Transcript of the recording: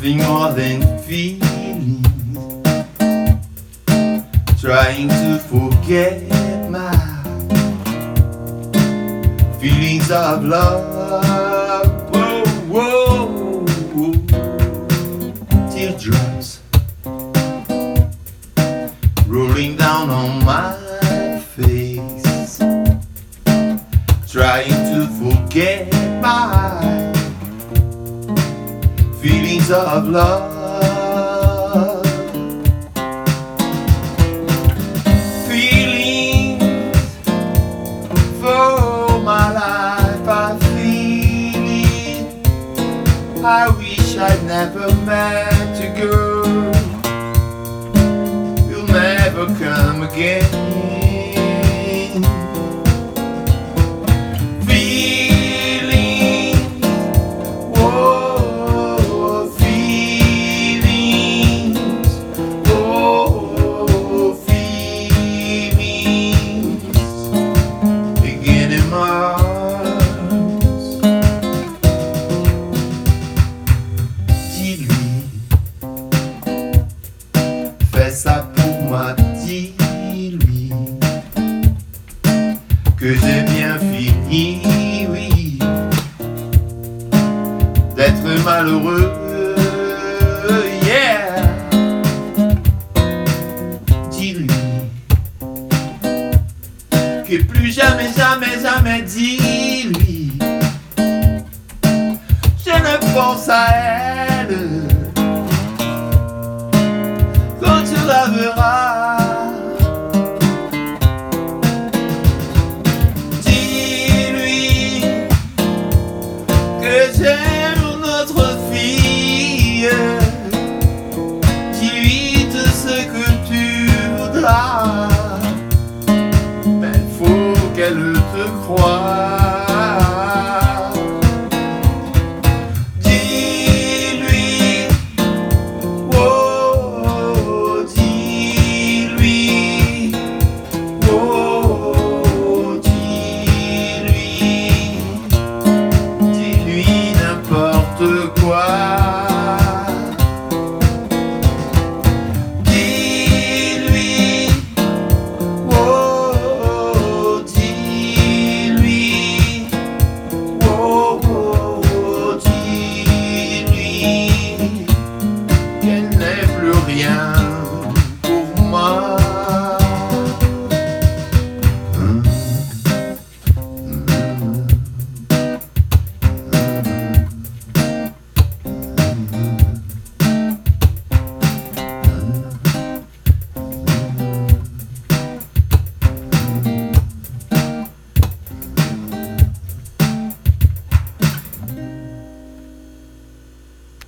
nothing more than feelings Trying to forget my feelings of love. Whoa, whoa. Teardrops rolling down on my face. Trying to forget my feelings of love. Feelings for my life, I feel it. I wish I'd never met a girl. You'll never come again. ça pour moi, dis-lui que j'ai bien fini, oui, d'être malheureux. Yeah. Dis-lui que plus jamais, jamais, jamais dis-lui. Je ne pense à elle. Dis-lui. Oh, dis-lui. Oh, dis-lui. Dis-lui n'importe quoi.